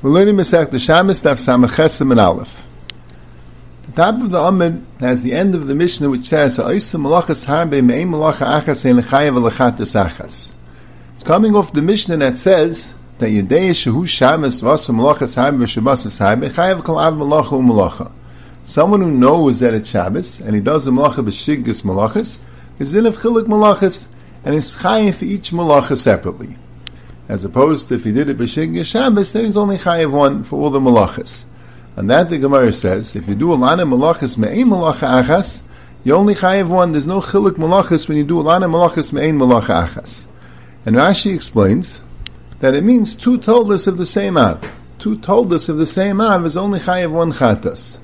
We're learning Masech the Shabbos Daf Samachesim and Aleph. The top of the Amid has the end of the Mishnah which says, Ha'isa malachas harbe me'im malacha achas ein lechayev alechatis achas. It's coming off the Mishnah that says that Yedei Shehu Shabbos vasa malachas harbe v'shabasas harbe chayev kol av malacha u'malacha. Someone who knows that it's Shabbos and he does a malacha b'shiggas malachas is in of chilik malachas and is chayev for each malacha separately as opposed to if he did it b'shig Shabbos, then he's only chayiv one for all the malachas. And that the Gemara says, if you do a lot of malachas me'ein malacha achas, you only chayiv one. There's no chilik malachas when you do a lot of malachas me'ein malacha achas. And Rashi explains that it means two toldas of the same av. Two toldas of the same av is only chayiv one chatas.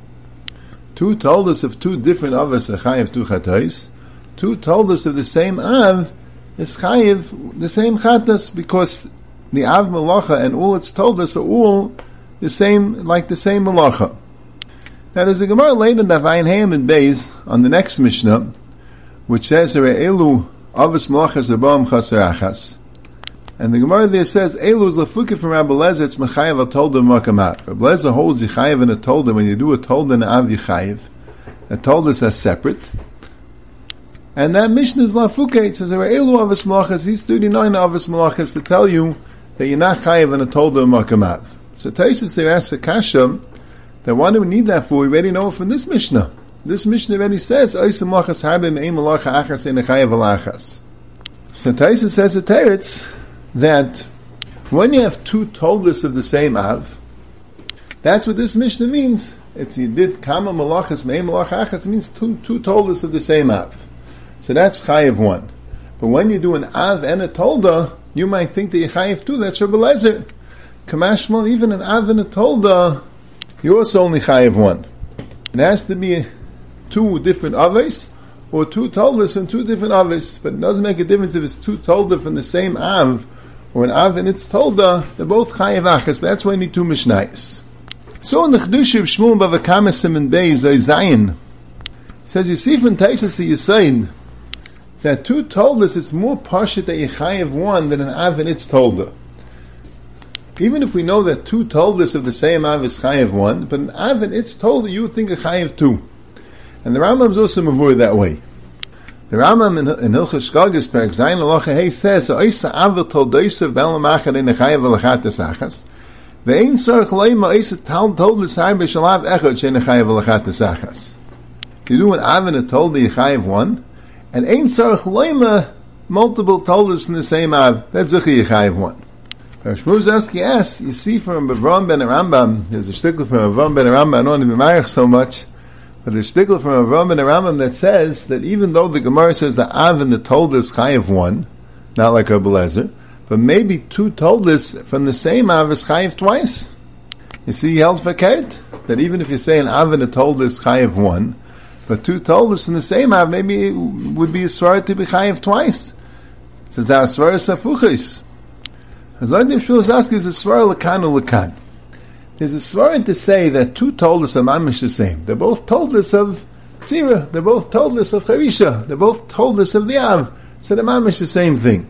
Two toldas of two different avas are chayiv two chatais. Two toldas of the same av is chayiv the same chatas because the av malacha and all it's told us are all the same, like the same malacha. Now there's a Gemara later in Davayin Hayim and Beis on the next Mishnah, which says elu avos malachas abam chasarachas. And the Gemara there says, Elu is lefukah from Rabbi Lezer, it's mechayev a tolda makamat. Rabbi Lezer holds yichayev and tolda, when you do a tolda and av yichayev, a tolda is separate, and that mission is lafuke. It says are elu avos malachas. Thirty nine avos malachas to tell you that you're not chayiv and a told them makamav. So Taisus there asks a kasha that why do we need that for? We already know it from this mishnah. This mishnah already says oisim malachas harbim ein malacha achas ein chayiv alachas. So Taisus says at Teretz that when you have two toldus of the same av, that's what this mishnah means. It's you did kama malachas mein malacha achas means two two toldus of the same av. So that's chayiv one. But when you do an av and a tolda, you might think that you chayiv two. That's Rabbi Lezer. Kamashmal, even an av and a tolda, you also only chayiv one. It has to be two different aves or two toldas from two different aves. But it doesn't make a difference if it's two tolda from the same av or an av and its tolda. They're both chayiv achas. But that's why you need two mishnayos. So in the Chedush of Shmuel Bavakamasim and Beis Zayin, says you see from Taisus Yisayin that two told us it's more pashit that Yechayev one than an Av and its tolda. Even if we know that two told us of the same Av is Chayev one, but an Av and its tolda you would think a Chayev two. And the Rambam's also mavur that way. The Rambam in, in Hilchas Shkagas Perk Zayin Alocha Hey says, Oisa Av toldoisav belamachar in Chayev alachatas achas, Ve'ein sarach loima Oisa tal told us har b'shalav echot shein Chayev alachatas achas. You do an Av and a tolda Yechayev one, and Ein Sarach Loima, multiple toldus in the same Av. That's Zuchi Yechayev one. Shmuzaski asks, you see from Avram ben Rambam, there's a shtickle from Avram ben Rambam, I don't want to be married so much, but there's a shtickle from Avram ben Rambam that says that even though the Gemara says the Av and the told us Chayev one, not like Rabbi Lezer, but maybe two told us from the same Av is Chayev twice. You see, he held for Kert, that even if you say an Av and a told us Chayev one, but two told us in the same av, maybe would be a svara to be chayiv twice. Says our svara safuchis. As I think Shmuel is a svara lakan lakan. There's a svara to say that two told us are mamish the same. They're both told us of tzira. They're both told us of charisha. They're both told us of the av. So the mamish the same thing.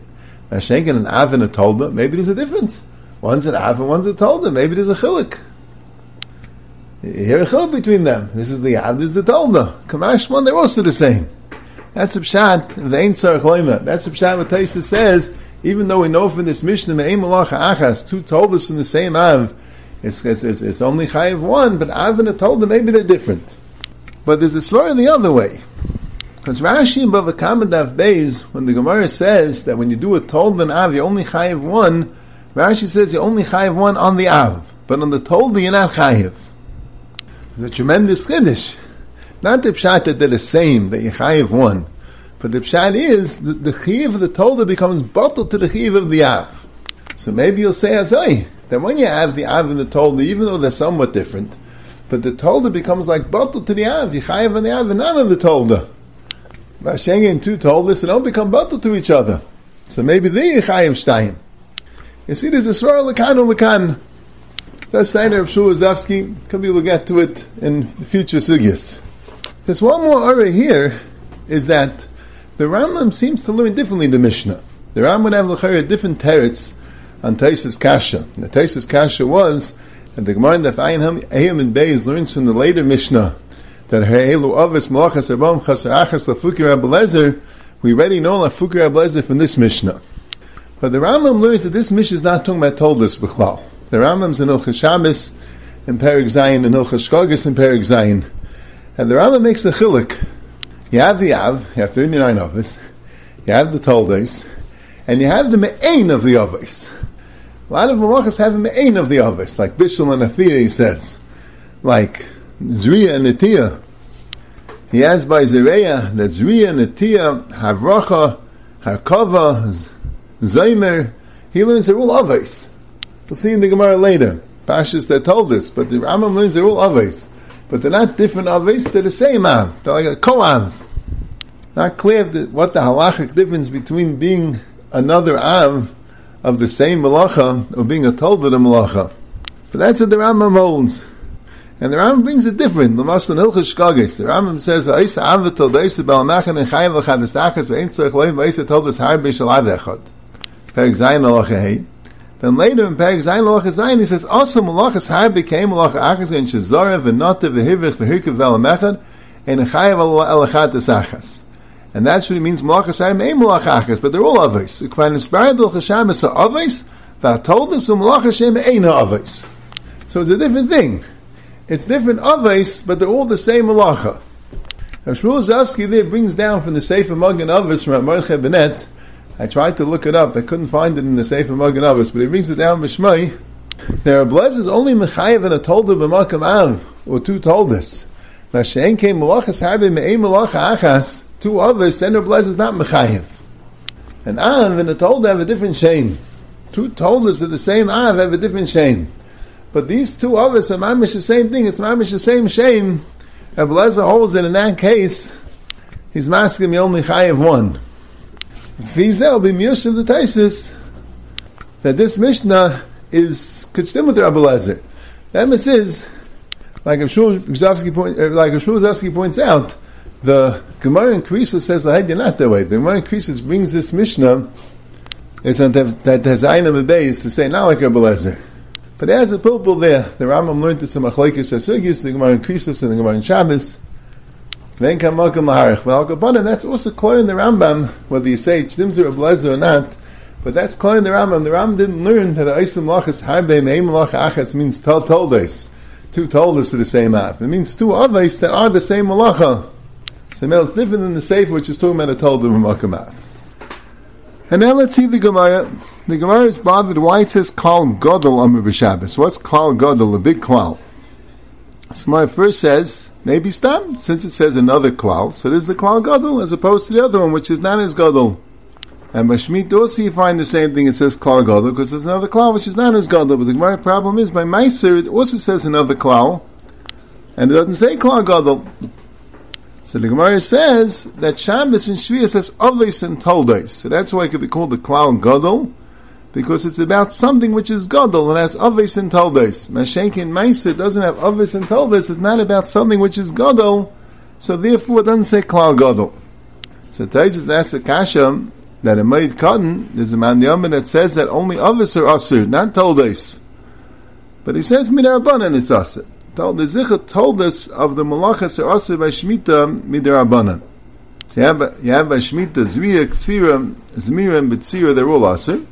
Mashenkin and av and a tolda, maybe there's a difference. One's an av and one's a tolda. Maybe there's a chilik. Here a chil between them. This is the Av, this is the Tolda. Kamashman, they're also the same. That's a pshat, vein tzarech. That's a pshat what Taisa says, even though we know from this Mishnah, me'em malacha achas, two Toldas from the same Av, it's, it's, it's, it's only chayiv one, but Av and a Tolda, maybe they're different. But there's a story the other way. Because Rashi and Bava Kamadav Beis, when the Gemara says that when you do a Tolda and Av, you only chayiv one, Rashi says you only chayiv one on the Av, but on the Tolda you're not chayiv. It's a tremendous chiddush. Not the pshat that they're the same, that Yechayev one. But the pshat is, the, the chiv of the Tolda becomes bottled to the chiv of the Av. So maybe you'll say Azoi, that when you have the Av and the Tolda, even though they're somewhat different, but the Tolda becomes like bottled to the Av, Yechayev and the Av, and none of the Tolda. Mashenga and two Toldas, they don't become bottled to each other. So maybe they Yechayev Shtayim. You see, there's a Swar Lakan Lakan. That's Steiner of Shul Zavsky. Maybe we'll get to it in future sugyas. There's one more area here, is that the Rambam seems to learn differently the Mishnah. The Rambam would have a different teretz on Taisus Kasha. And the Taisus Kasha was And the Gemara in the Ayim and Beis learns from the later Mishnah that Ha'elu Avis Malachas Rabam Chasar Achas Lafukir Abelezer, we already know Lafukir Abelezer from this Mishnah. But the Rambam learns that this Mishnah is not talking about Toldos B'chlal. The Rambam's in Ilchas Shabbos, in Perik Zayin, and Ilchas Shkogis, in Perik Zayin. And the Rambam makes a chilik. You have the Av, you have 39 Avis, you have the Toldos, and you have the Me'ain of the Avis. A lot of malachas have a Me'ain of the Avis, like Bishul and Afiyah, he says. Like Zriya and Netiya. He has by Zereya that Zriya, Netiya, Havracha, Harkava, Zaymer, he learns they're all Avis. We'll see in the Gemara later. Pashas that told us, but the Rambam learns they're all aves. But they're not different aves, they're the same Av. They're like a Koav. Not clear what the halachic difference between being another Av of the same Malacha or being a Tolda the Malacha. But that's what the Rambam holds. And the Rambam brings it different. The Rambam says, "Aisa Av told told us Har Bishal Av Echad." Perik Zayin Malacha Hey. Then later in Perik Zayin Malacha Zayin he says, "Also Malachas Har became Malacha Achas and Shazara v'Nota v'Hivich v'Hirkav Ve'Lamechad and Chayim Elachadisachas." And that's what it means, Malachas Har Me'em Malachachas, but they're all Avos. Ukvan Inspired Bil Chashamis are Avos, V'Atoldus U'Malachas Shem Eina Avos. So it's a different thing. It's different avos, but they're all the same malacha. Shmuel Rozovsky there brings down from the Sefer Magen Avos from Mordechai Benet. I tried to look it up. I couldn't find it in the Sefer Magen but he brings it down B'Shmai. There are blessings only Mechayev and a Tolda b'Makam Av, or two Toldas. Mashen came Malachas Harbe Me'ei Malacha Achas, two Avos, then their is not Mechayev. And Av and a Tolda have a different shame. Two Toldas of the same Av have a different shame. But these two others are mamish the same thing. It's mamish the same shame. Abelezer holds that in that case, he's masking me only chayiv one. Vizel of the Taisis that this Mishnah is kachdim with Rabbi Lezer. The emes is, like Shmuel point, uh, like points out, the Gemara in Krisus says the idea not that way. The Gemara in Krisus brings this Mishnah. It's that has Ainam base to say not like Rabbi Lezer. But as a pilpul there, the Rambam learned this in Machlaikis Asugis, the Gemara in Krisus, and the Gemara in Shabbos. Then come Malcolm Laharich. But Al that's also clear in the Rambam, whether you say Chdimzer or Blazer or not. But that's clear in the Rambam. The Rambam didn't learn that Aisim Lachas Harbe Meim Lach Achas means Tol Toldes. Two Toldes are the same app. It means two Avais that are the same Malacha. So it's different than the Sefer, which is talking about a Toldu Malcolm and now let's see the Gemara. The Gemara is bothered why it says Klal Godel on Shabbos. What's Klal Godel, a big Klal? My first says, maybe stop, since it says another Klal, so there's the Klal Godel as opposed to the other one, which is not as Godel. And by Shmit also you find the same thing, it says Klal Godel, because there's another Klal which is not as Godel. But the problem is, by Meiser, it also says another Klal, and it doesn't say Klal Godel. So the Gemara says that Shabbos and Shviyah says Ovis and Toldos. So that's why it could be called the Klal Gadol, because it's about something which is Gadol and has Ovis and Toldos. Mashenkin Maisa doesn't have Ovis and Toldos. It's not about something which is Gadol, so therefore it doesn't say Klal Gadol. So Taisus asks a Kasha that in Maid Cotton, there's a man that says that only Ovis are Asur, not Toldos. But he says Midarabanan it's Asur told the Zichah told us of the Malachas are Arasa by Shemitah Midirabanan. So you have, you have by Shemitah Zriya, Ksira, Zmira, and Bitsira, they're all Asir.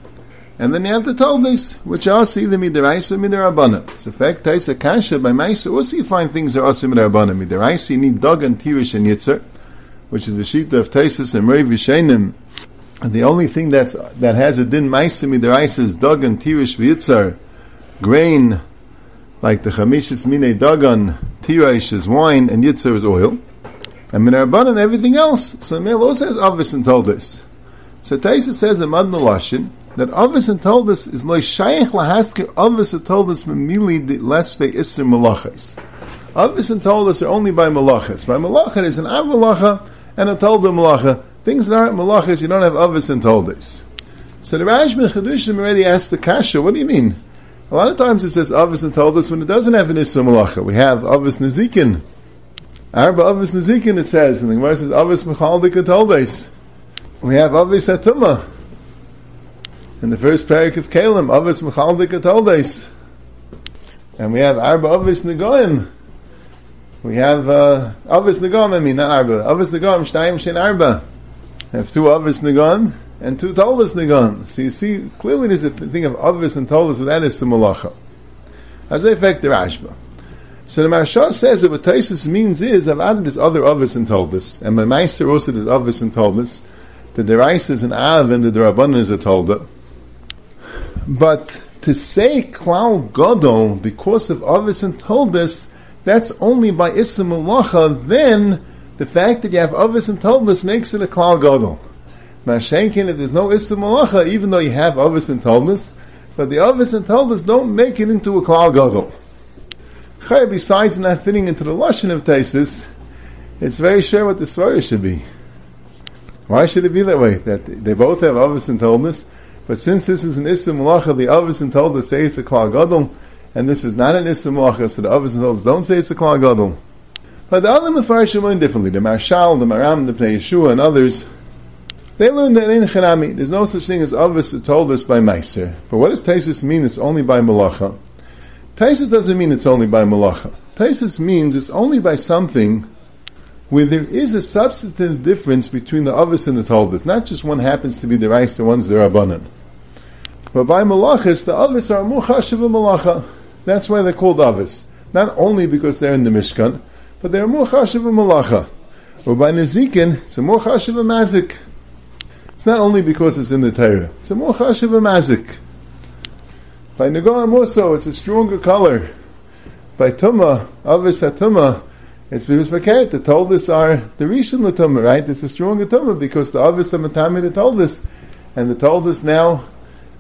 And then you have the Toldes, which are also either Midiraisa or Midirabanan. So fact, Taisa Kasha, by Maisa, also you find things are Asir Midirabanan. Midiraisa, you need Dog and Tirish and Yitzhar, which is the sheet of Taisis and Rei Vishenim. And the only thing that's, that has a din Maisa Midiraisa is Dog and Tirish Yitzhar, grain, like the chamishis mine dagan, tirash is wine, and yitzar is oil. And minarban everything else. So Mel also has Avis and told us. So Taisa says in Mad Melashin that Avis and told us is loy shayich lahasker Avis and told us memili lespe iser malachas. Avis and told us are only by malachas. By malachas is an av malacha and a told malacha. Things that aren't malachas, you don't have Avis and told us. So the Rashba Chedushim already asked the Kasha, what do you mean? A lot of times it says Avis and told us when it doesn't have an Issa Malacha. We have Avis Nezikin. Arba Avis Nezikin it says, and the Gemara says Avis Mechaldik told us. We have Avis Atuma. In the first parak of Kalim, Avis Mechaldik told and we have Arba Avis Negoim. We have uh, Avis Negoim, I mean, not Arba. Avis Negoim, Shtayim Shen Arba. We have two Avis Negoim and two Tolas Negoim. So you see, clearly there's a thing of Avis and that is the Malacha. As a effect, the Rashba. So the Maharsha says that what Taisus means is, I've added this other Avis and Tolas, and my Meister also did Avis and Tolas, the Derais is an Av and the Derabanan is a Tolda. But to say Klal Godol because of Avis and Toldus, that's only by Issa Malacha, then the fact that you have Avis and Toldus makes it a Klal Godol. Mashenkin, if there's no Issa Malacha, even though you have Avis and Toldus, but the Avis and Toldus don't make it into a Klal Godol. Besides not fitting into the Lashon of Taisis, it's very sure what the Svarah should be. Why should it be that way? That they both have Avis and Toldus, but since this is an Issa Malacha, the Avis and Toldus say it's a Klal Gadol, and this is not an Issa Malacha, so the Avis and Toldus don't say it's a Klal Gadol. But the other Mefarshim learn differently. The Marshal, the Maram, the Pnei Yeshua, and others, they learn that in Chanami, there's no such thing as Avis told us by Meiser. But what does Taisus mean it's only by Malacha? Taisus doesn't mean it's only by Malacha. Taisus means it's only by something where there is a substantive difference between the Avis and the Toldus. Not just one happens to be the Rice, the one's the Rabbanan. But by Malachis, the Avis are Muchashiv Malacha. That's why they're called Avis. Not only because they're in the Mishkan, but they're Muchashiv Malacha. Or by Nezikin, it's a Muchashiv Mazik. It's not only because it's in the Torah, it's a Muchashiv Mazik. By Negoim also, it's a stronger color. By Tumah, Avis Hatumah, it's because Makeret, the Toldus are the Rishon Latuma, right? It's a stronger Tumah because the Avis are Matami the Toldus, and the Toldus now,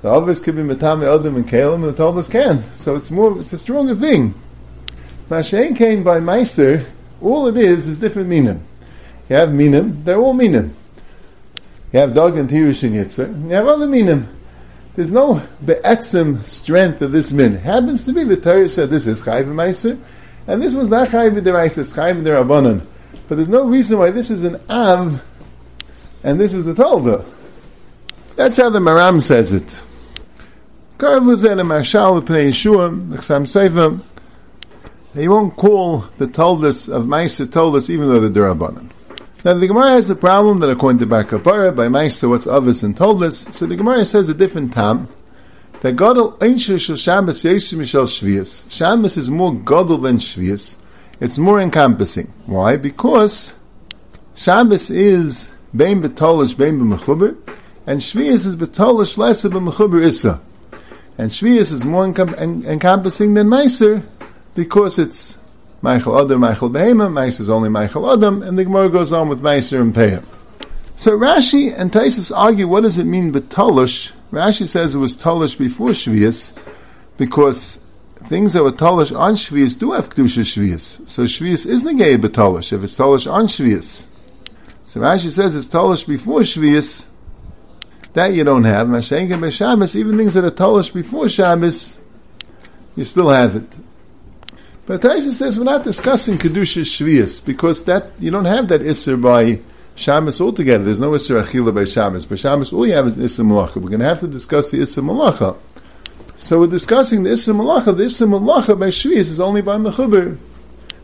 the Avis could be Matami Adam and Kalim, and the Toldus can't. So it's more, it's a stronger thing. Mashain came by Meiser, all it is is different minim. You have minim, they're all minim. You have dog and Tirush and Yitzhak, you have other minim. There's no be'etzim strength of this min. Happens to be the Torah said this is Chayv Meiser, and this was not Chayiv B'Deraisa, it's Chayiv B'Derabanan. But there's no reason why this is an Av, and this is the Tolda. That's how the Maram says it. They won't call the Toldas of Maisa Toldas even though they're Derabanan. Now the Gemara has the problem that according to Bar Kapara, by Maisa what's Avis and Toldas, so the Gemara says a different tam, that Gadol Einsher Shel Shabbos Yesu Mishal Shvius. Shabbos is more Gadol than Shvius. It's more encompassing. Why? Because Shabbos is Bein Betolish, Bein B'mechuber, and Shvius is Betolish less B'mechuber Issa. And Shvius is more encom- encompassing than Meiser, because it's Michael Adam, Michael Behema, Meiser is only Michael Adam, and the Gemara goes on with Meiser and Peyah. So Rashi and Taisus argue what does it mean betolish Rashi says it was tolish before Shvius because things that were tolish on Shvius do have kedusha Shvius. So Shvius is negay betolish if it's tolish on Shvius. So Rashi says it's tolish before Shvius. That you don't have. Mashenka by Shabbos, even things that are tolish before Shabbos, you still have it. But Taisa says we're not discussing kedusha Shvius because that you don't have that isser by Shabbos altogether. There's no Isser Achila by Shabbos. By Shabbos, all you have is an Malacha. We're going to have to discuss the Isser Malacha. So we're discussing the Isser Malacha. The Isser Malacha by Shvius is only by Mechuber.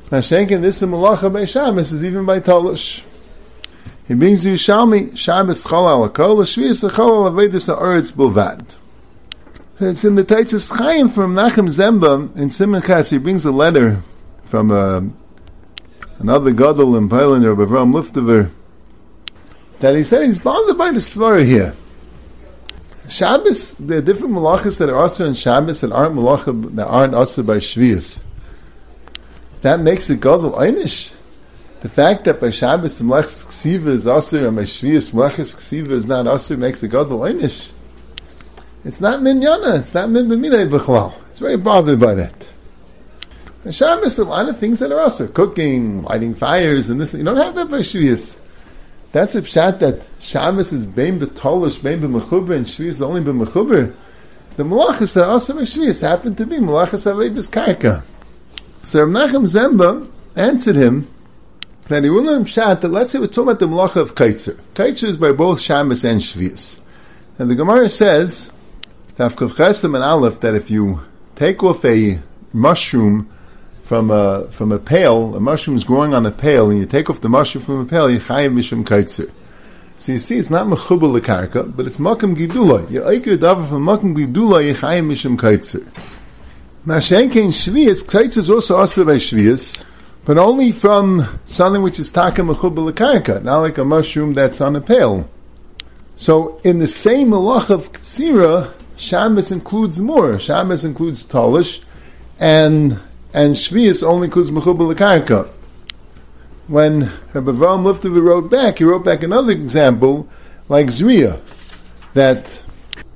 Mashenkin, the Isser Malacha by Shabbos is even by Talish. He brings you Shalmi, Shabbos Chol Al Akol, Shvius Chol Al Avedis Ha'aretz Bilvad. It's in the Taitzis Chaim from Nachem Zemba in Simon Chas. He brings a letter from uh, another Gadol in Poland, Rabbi Avram Luftever, that he said he's bothered by the svara here. Shabbos, there are different malachas that are also in Shabbos that aren't malachas that aren't also by Shvius. That makes it gadol einish. The fact that by Shabbos malachas ksiva is also and by Shvius malachas ksiva is not also makes it gadol einish. It's not minyana. It's not min b'minay b'chlal. It's very bothered by that. By Shabbos, a lot of things that are also cooking, lighting fires, and this. You don't have that by Shvius. That's a pshat that Shabbos is bein betolish, bein b'mechuber, and Shvi is only b'mechuber. The malachas that also make Shvius happened to be malachas avedis karka. So Rav Nachum Zemba answered him that he learn pshat that let's say we're talking about the malacha of kaitzer. Kaitzer is by both Shabbos and Shvius. And the Gemara says, Tafkav Chesem and Aleph, that if you take off a mushroom from a from a pail, a mushroom is growing on a pail, and you take off the mushroom from a pail, you chayiv mishum kaitzer. So you see, it's not mechubal lekarka, but it's makam gidula. You aiker davar from makam gidula, you chayiv mishum kaitzer. Mashenkein shvius, kaitzer is also also by shvius, but only from something which is taka mechubal lekarka, not like a mushroom that's on a pail. So in the same malach of ktsira, Shabbos includes more. Shabbos includes talish, and and Shvius only includes mechubal. When Rabbi Avraham Liftover wrote back, he wrote back another example, like Zriya, that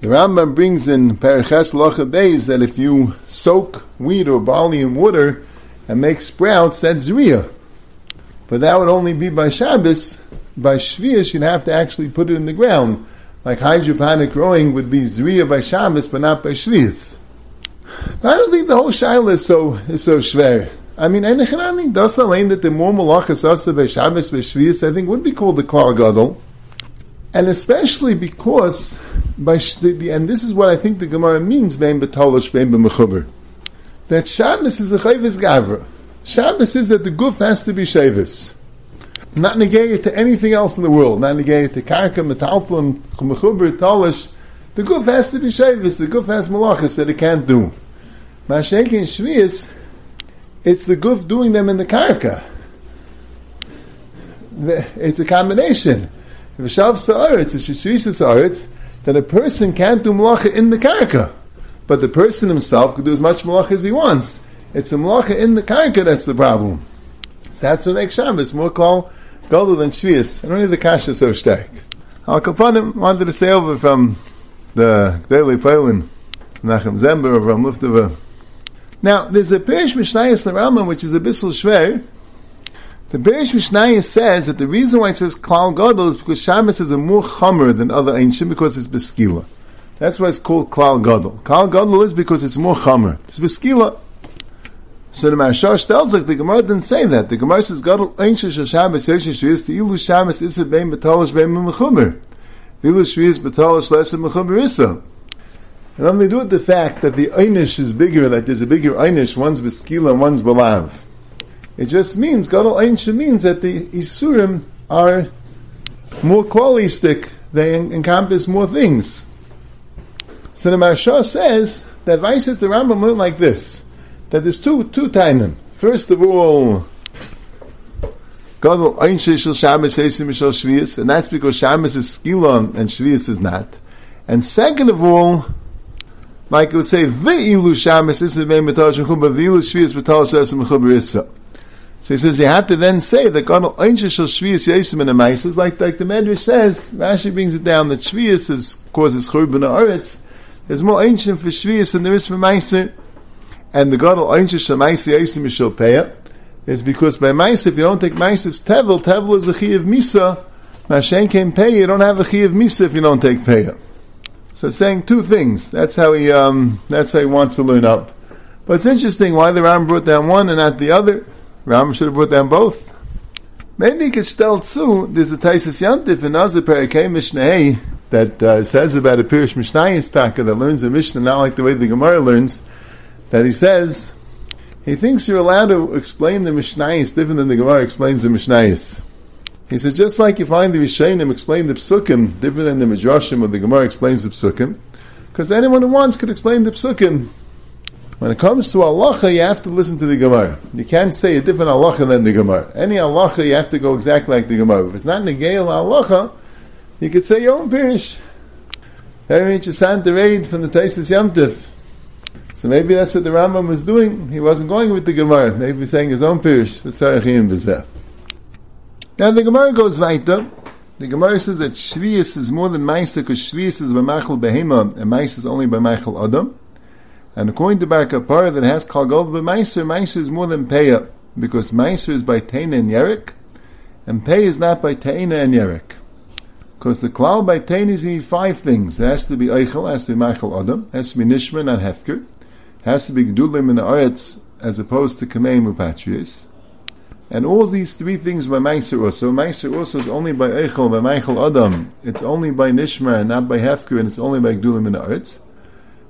the Rambam brings in Paraches Locha Beis that if you soak wheat or barley in water and make sprouts, that's Zriya. But that would only be by Shabbos. By Shvius, you'd have to actually put it in the ground. Like hydroponic growing would be Zriya by Shabbos, but not by Shvius. I don't think the whole shaila is so is so schwer. I mean, Enechanami does alone that the more malachas asa by Shabbos by Shvius, I think would be called the klal gadol, and especially because by the, and this is what I think the Gemara means bein betalish bein b'mechuber, that Shabbos is a chayvis gavra. Shabbos is that the guf has to be shavis. Not negated to anything else in the world. Not negated to karka, metalplim, mechuber, talish. The guf has to be shavis. The guf has malachas that it can't do. Mashenki and Shvius, it's the guf doing them in the karka. It's a combination. If a shav sa'aretz, a shishisa sa'aretz, then a person can't do malacha in the karka. But the person himself could do as much malacha as he wants. It's the malacha in the karka that's the problem. So that's what makes Shabbos more called golder than Shvius. I don't the kasha so stark. Al Kapanim wanted to say over from the daily Poland, Nachem Zember Ram Luftova. Now, there's a Perish Mishnayos Rambam which is a bissel shver. The Perish Mishnayos says that the reason why it says Klal Gadol is because Shabbos is a more chomer than other ancient because it's beskila. That's why it's called Klal Gadol. Klal Gadol is because it's more chomer. It's beskila. So the Marshash tells us the Gemara didn't say that. The Gemara says Gadol ancient Shabbos Yoshin Shvius the Ilu Shabbos Issa Bein Betalish Bein Mechumer. The Ilu Shvius Betalish Lesa Mechumer Issa. And then they do it the fact that the Einish is bigger, that there's a bigger Einish, one's Beskila and one's Balav. It just means, Gadol Einish means that the Isurim are more qualistic, they encompass more things. So the Marsha says that Vices the Rambam went like this, that there's two, two timing. First of all, Shvius, and that's because Shabbos is Skila and Shvius is not. And second of all, like it would say, Ve'ilu shamis issa ve'im b'tal shemchum, but ve'ilu shvius b'tal shesim mechuber issa. So he says you have to then say that God einshe shel shvius yesim in a maisis, like like the Medrash says. Rashi brings it down that shvius is causes churban haaretz. There's more ancient for shvius than there is for meiser, and the God einshe shel meiser yesim shel peya is because by meiser if you don't take meiser's tevel, tevel is a chi of misa. Mashen came pay, you don't have a chi of misa if you don't take peya. So saying two things. That's how he um, that's how he wants to learn up. But it's interesting why the Ram brought down one and not the other. Ram should have brought down both. Maybe tell too. There's a Taisus Yantif in Azar Parakei Mishnah that uh, says about a Pirish Mishnayis Taka that learns a Mishnah not like the way the Gemara learns. That he says he thinks you're allowed to explain the Mishnayis different than the Gemara explains the Mishnayis. He says, just like you find the Rishonim explain the Psukim different than the Midrashim or the Gemara explains the Psukim, because anyone who wants could explain the Psukim. When it comes to halacha, you have to listen to the Gemara. You can't say a different halacha than the Gemara. Any halacha, you have to go exactly like the Gemara. If it's not Negeil halacha, you could say your own pirish. Very interesting read from the Taisus Yamtiv. So maybe that's what the Rambam was doing. He wasn't going with the Gemara. Maybe he was saying his own pirish. Now the Gemara goes weiter. The Gemara says that Shvius is more than Maisa because Shvius is by Michael Behema and Maisa is only by Michael Adam. And according to Bar Kapara that has Kal Gold by Maisa, Maisa is more than Peya because Maisa is by Taina and Yerik and Pei is not by Taina and Yerik. Because the Klal by Taina is need five things. It has to be Eichel, has to be Michael Adam, has to be Nishman and Hefker, has to be Gdulim and Aretz as opposed to Kameim Upatrius, and all these three things by Meiser also. Meiser also is only by Eichel, by Michael Adam. It's only by Nishma, not by Hefker, and it's only by Gdulim and Arts.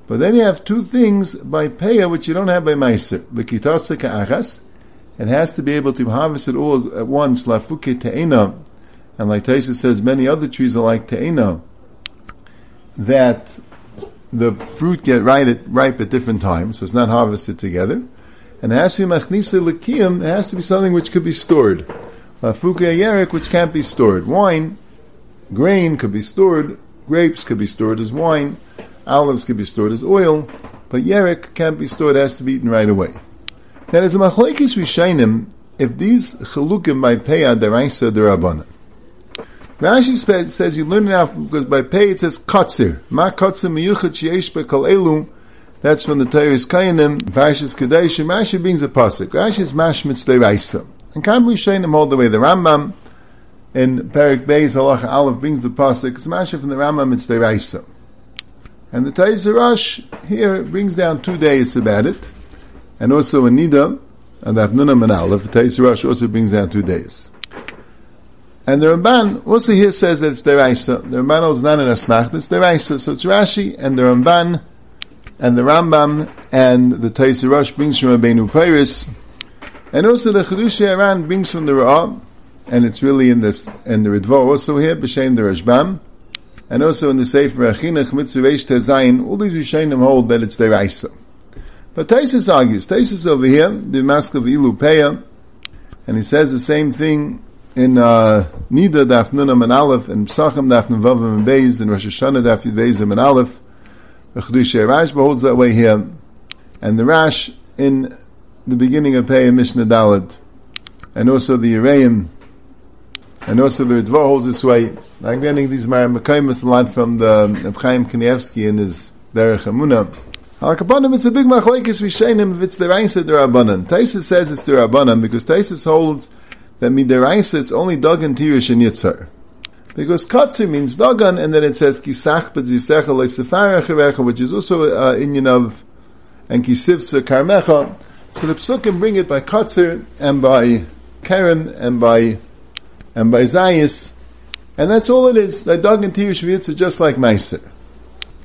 But then you have two things by Peah which you don't have by Meiser. L'kitasa ka'achas, it has to be able to harvest it all at once, lafuke te'ena, and like Taisa says, many other trees are like te'ena, that the fruit get ripe at, ripe at different times, so it's not harvested together. And it has to be machnisa lekiyim, it has to be something which could be stored. Lafuke yerik, which can't be stored. Wine, grain could be stored, grapes could be stored as wine, olives could be stored as oil, but yerik can't be stored, it has to be eaten right away. Now there's a machlekes rishainim if these chalukim by peya deraisa derabanan. Rashi says you learn it out because by pay it says katzir. Ma katzir miyuchat sheyesh bekal elu. That's from the Torah's Kainim, Parshas Kadeshim. Rashi brings a pasuk. Rashi is mashmitz deraisa. And Kam Rishainim hold the way. The Rambam in Perik Beis Halacha Aleph brings the pasuk. It's masha from the Rambam. It's deraisa. And the Taiz Rosh here brings down two days about it and also a Nida, and Avnunam and Aleph, Rosh also brings down two days. And the Ramban also here says that it's Deraisa. The Ramban is not in a smach, it's Deraisa. So it's Rashi and the Ramban and the Rambam and the Tais Rosh brings from Rabbeinu Peiris. And also the Chedushi Aran brings from the Ra'ah, and it's really in this, and the Ridvo also here, B'Shem the Rashbam, and also in the Sefer Achinach Mitzuvesh Tezayin, all these Rishayim hold that it's Deraisa. But Taisus argues, Taisus over here, the mask of Ilu Peya, and he says the same thing in uh, Nida Daf and Aleph, and Psachim Daf Navavim and Beis, and Rosh Hashanah Daf Yudezim and Aleph. The Chedush Rash holds that way here, and the Rash in the beginning of Peya Mishnah Dalad, and also the Yereim, and also the Ridvo holds this way. I'm getting these Marakaimas a lot from the Chaim Kanievsky in his Derech Emunah. Al-Kapanim, it's a big machlekes him if it's the Raisa Derabanan. Taisus says it's Derabanan because Taisus holds that midiraisa it's only Dagan Tirish and Yitzhar. Because Katsi means Dagan, and then it says Kisach Le'Sefarecha which is also uh, Inyan of, and Kisivsa Karmecha. So the Psukim bring it by Katzir, and by Karen, and by, and by Zayis, and that's all it is. That Dagan Tirish Yitzhar just like Meiser.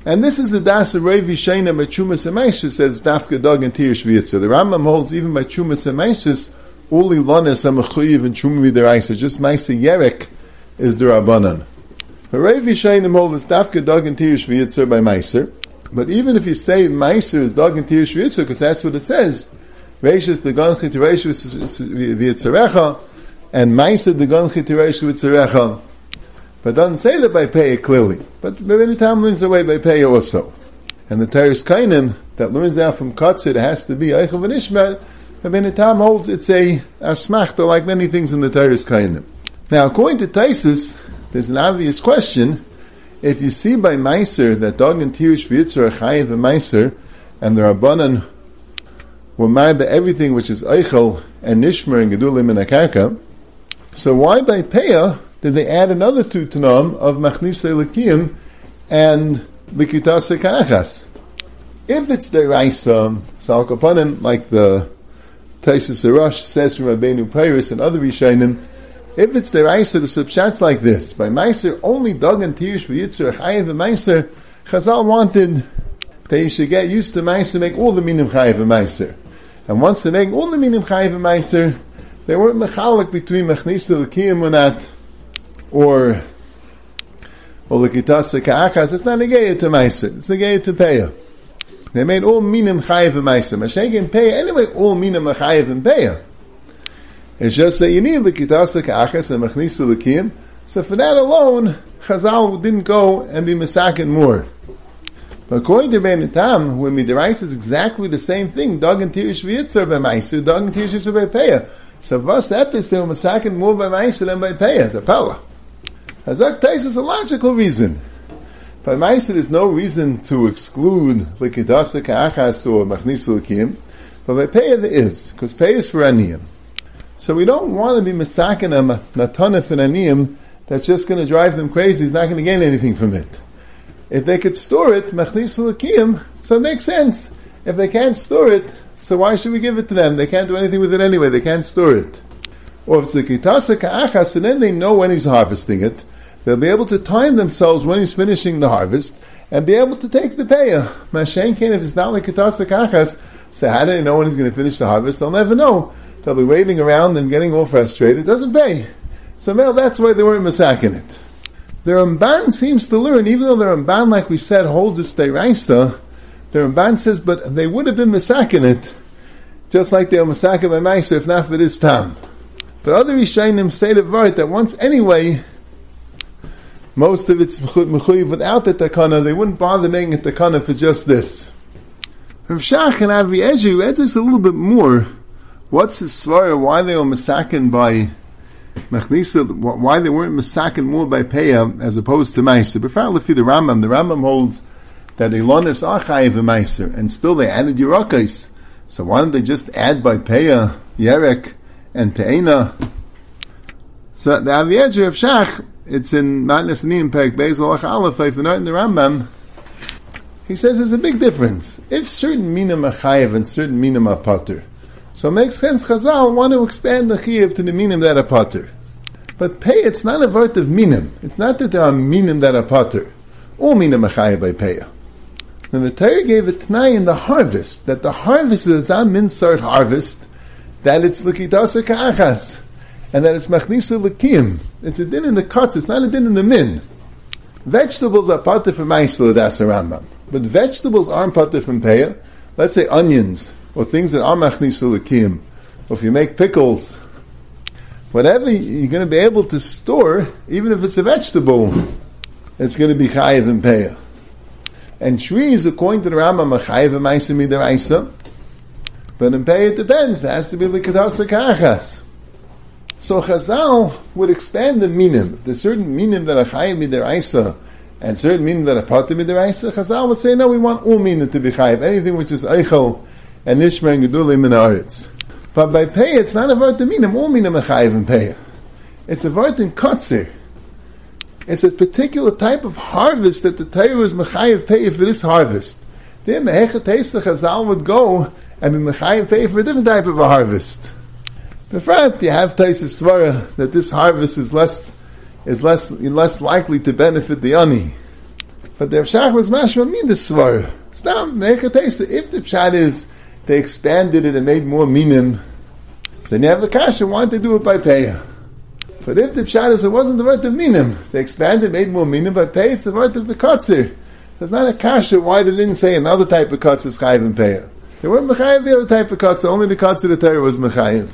And this is the das of Revi Shaina by Chumas Emaisus that it's dafka and tirish v'yitzah. The Rambam holds even by Chumas Emaisus, uli lones amachuyiv and chumi v'deraisa, just maisa yerek is the Rabbanan. But even if you say maiser is dog and tirish because that's what it says, Reishis the gon chitiresh v'yitzarecha, and maiser the gon chitiresh v'yitzarecha, but doesn't say that by pay clearly. But many Tam learns away by pay also. And the Teres Kainim that learns out from Katzit has to be Eichel V'Nishmat. Rabbeinu Tam holds it's a asmachta like many things in the Teres Kainim. Now, according to Taisus, there's an obvious question. If you see by Meiser that dog and Tirish V'Yitzar are Chayiv Meiser, and the Rabbanan were married by everything which is Eichel and Nishmer and Gedulim and Akarka, so why by Peah did they add another two Tanam of Machnise Lekiyim and Likitase Kachas. If it's the Deraisa, Salkapanim, like the Taisus Arash says from Rabbeinu Peiris and other Rishainim, if it's the Deraisa, the subshat's like this. By Meiser, only Dog and Tirish for Yitzhak, Chayev and Meiser, Chazal wanted that you should get used to Meiser, make all the minim Chayev and Meiser. And once they make all the minim Chayev and Meiser, they weren't mechalik between Machnisa Lekiyim or or the kitasa ka'achas, it's not negayah to maisa, it's negayah to peya. They made all minim chayiv and maisa. Mashayik and peya, anyway, all minim chayiv and peya. It's just that you need the kitasa ka'achas and machnisa l'kiyim, so for that alone, Chazal didn't go and be masakin more. But according to Ben Tam, when Midarais is exactly the same thing, dog and tirish v'yitzar by maisu, dog and tirish by peya. So vas epis, they were masakin more by maisu than by peya. It's a pella. Hazak Tais is a logical reason. By Meiser, there's no reason to exclude Likidasa Ka'achas or Machnis Likim, but by Peah there is, because Peah is for Aniyim. So we don't want to be Masakin a Natanif and Aniyim that's just going to drive them crazy, he's not going to gain anything from it. If they could store it, Machnis Likim, so it makes sense. If they can't store it, so why should we give it to them? They can't do anything with it anyway, they can't store it. Or if it's the Kitasa Ka'achas, and then they know when he's harvesting it, They'll be able to time themselves when he's finishing the harvest, and be able to take the payah. Mashenkin, if it's not like Katasa Kachas, so how do they know when he's going to finish the harvest? They'll never know. They'll be waiting around and getting all frustrated. It doesn't pay. So, well, that's why they weren't masaking it. The Ramban seems to learn, even though the Ramban, like we said, holds its deraisa, the Ramban says, but they would have been masaking it, just like they were masaking by Maisa, if not for this time. But other Rishayim say the word that once anyway, most of it's mechuyev without the takana, they wouldn't bother making a takana for just this. Rav Shach and Avi Ezri adds a little bit more. What's his svara? Why they were masakin by Machnisa? Why they weren't masakin more by Peah as opposed to Meiser? But the Rambam, the Rambam holds that Elonis are chayiv Meiser, and still they added Yerakais. So why don't they just add by Peah, Yerek, and Te'ena? So the Avi Ezri of Shach it's in Matnas Nim Perek Bezel Aleph, if not in the Rambam, he says there's a big difference. If certain minim are and certain minim are so it makes sense Chazal want to expand the chayiv to the minim that are potter. But pay, it's not a word of minim. It's not that there are minim that are potter. All minim are by pay. And the Torah gave a t'nai in the harvest, that the harvest is a minsart harvest, that it's l'kidasa ka'achas and that it's machnisa l'kiyim. It's a din in the cuts, it's not a din in the min. Vegetables are part from das Rambam, but vegetables aren't part from peya. Let's say onions, or things that are machnisa l'kiyim, or if you make pickles, whatever you're going to be able to store, even if it's a vegetable, it's going to be chayiv and peya. And trees, according to the Rambam, are chayiv and ma'isa midaraisa, but in peya it depends. There has to be l'kadasa kachas. So Chazal would expand the minim. The certain minim that are chayim midiraisa and certain minim that are patim midiraisa. Chazal would say, no, we want all minim to be chayiv. Anything which is eichel and nishma and gedulim in aretz. But by pay, it's not a to minim. All minim are chayiv in pay. It's a word in kotzer. It's a particular type of harvest that the Torah is mechayiv pay for this harvest. Then mehechat Chazal would go and be mechayiv pay for a different type of a harvest. Befrat, you have Taisus Svara that this harvest is less is less less likely to benefit the ani. But the Shach was mashma the Svara. It's not make a taste. If the pshat is they expanded it and made more minim, then you have the kasha. Why did they do it by payah? But if the pshat is it wasn't the word of minim, they expanded, made more minim by pay. It's the word of the kotzer. So it's not a kasha. Why they didn't say another type of kotzer is chayiv and payah? They weren't mechayiv the other type of kotzer. Only the kotzer the Torah was mechayiv.